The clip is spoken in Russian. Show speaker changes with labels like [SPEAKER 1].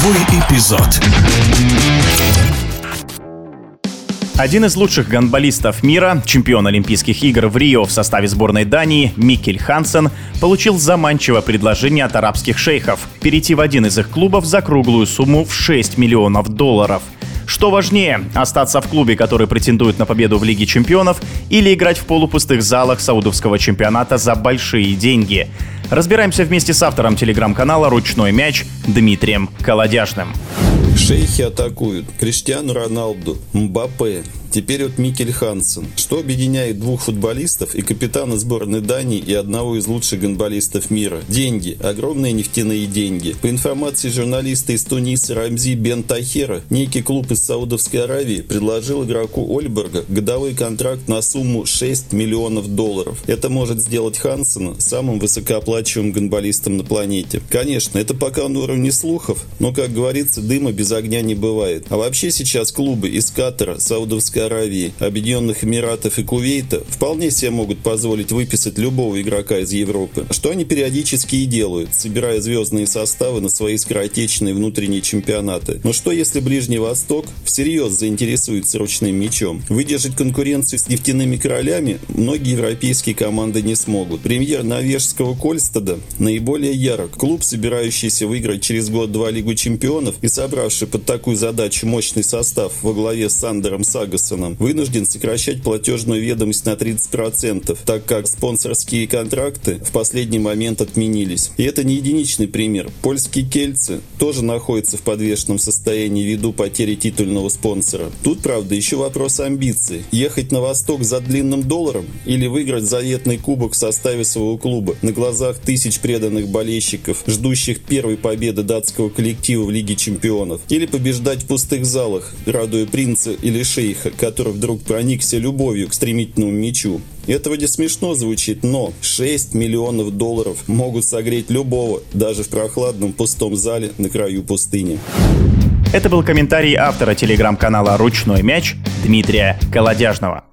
[SPEAKER 1] Игровой эпизод. Один из лучших гандболистов мира, чемпион Олимпийских игр в Рио в составе сборной Дании Микель Хансен, получил заманчивое предложение от арабских шейхов перейти в один из их клубов за круглую сумму в 6 миллионов долларов – что важнее, остаться в клубе, который претендует на победу в Лиге чемпионов, или играть в полупустых залах саудовского чемпионата за большие деньги? Разбираемся вместе с автором телеграм-канала «Ручной мяч» Дмитрием Колодяжным.
[SPEAKER 2] Шейхи атакуют. Криштиану Роналду, Мбаппе, Теперь вот Микель Хансен. Что объединяет двух футболистов и капитана сборной Дании и одного из лучших гонболистов мира? Деньги. Огромные нефтяные деньги. По информации журналиста из Туниса Рамзи Бен Тахера, некий клуб из Саудовской Аравии предложил игроку Ольберга годовой контракт на сумму 6 миллионов долларов. Это может сделать Хансена самым высокооплачиваемым гонболистом на планете. Конечно, это пока на уровне слухов, но, как говорится, дыма без огня не бывает. А вообще сейчас клубы из Катара, Саудовской Саудовской Аравии, Объединенных Эмиратов и Кувейта вполне себе могут позволить выписать любого игрока из Европы, что они периодически и делают, собирая звездные составы на свои скоротечные внутренние чемпионаты. Но что если Ближний Восток всерьез заинтересуется ручным мячом? Выдержать конкуренцию с нефтяными королями многие европейские команды не смогут. Премьер норвежского Кольстада наиболее ярок. Клуб, собирающийся выиграть через год-два Лигу чемпионов и собравший под такую задачу мощный состав во главе с Сандером Сагасом Андерсоном вынужден сокращать платежную ведомость на 30%, так как спонсорские контракты в последний момент отменились. И это не единичный пример. Польские кельцы тоже находятся в подвешенном состоянии ввиду потери титульного спонсора. Тут, правда, еще вопрос амбиций. Ехать на восток за длинным долларом или выиграть заветный кубок в составе своего клуба на глазах тысяч преданных болельщиков, ждущих первой победы датского коллектива в Лиге чемпионов, или побеждать в пустых залах, радуя принца или шейха, который вдруг проникся любовью к стремительному мячу. Это вроде смешно звучит, но 6 миллионов долларов могут согреть любого, даже в прохладном пустом зале на краю пустыни.
[SPEAKER 1] Это был комментарий автора телеграм-канала «Ручной мяч» Дмитрия Колодяжного.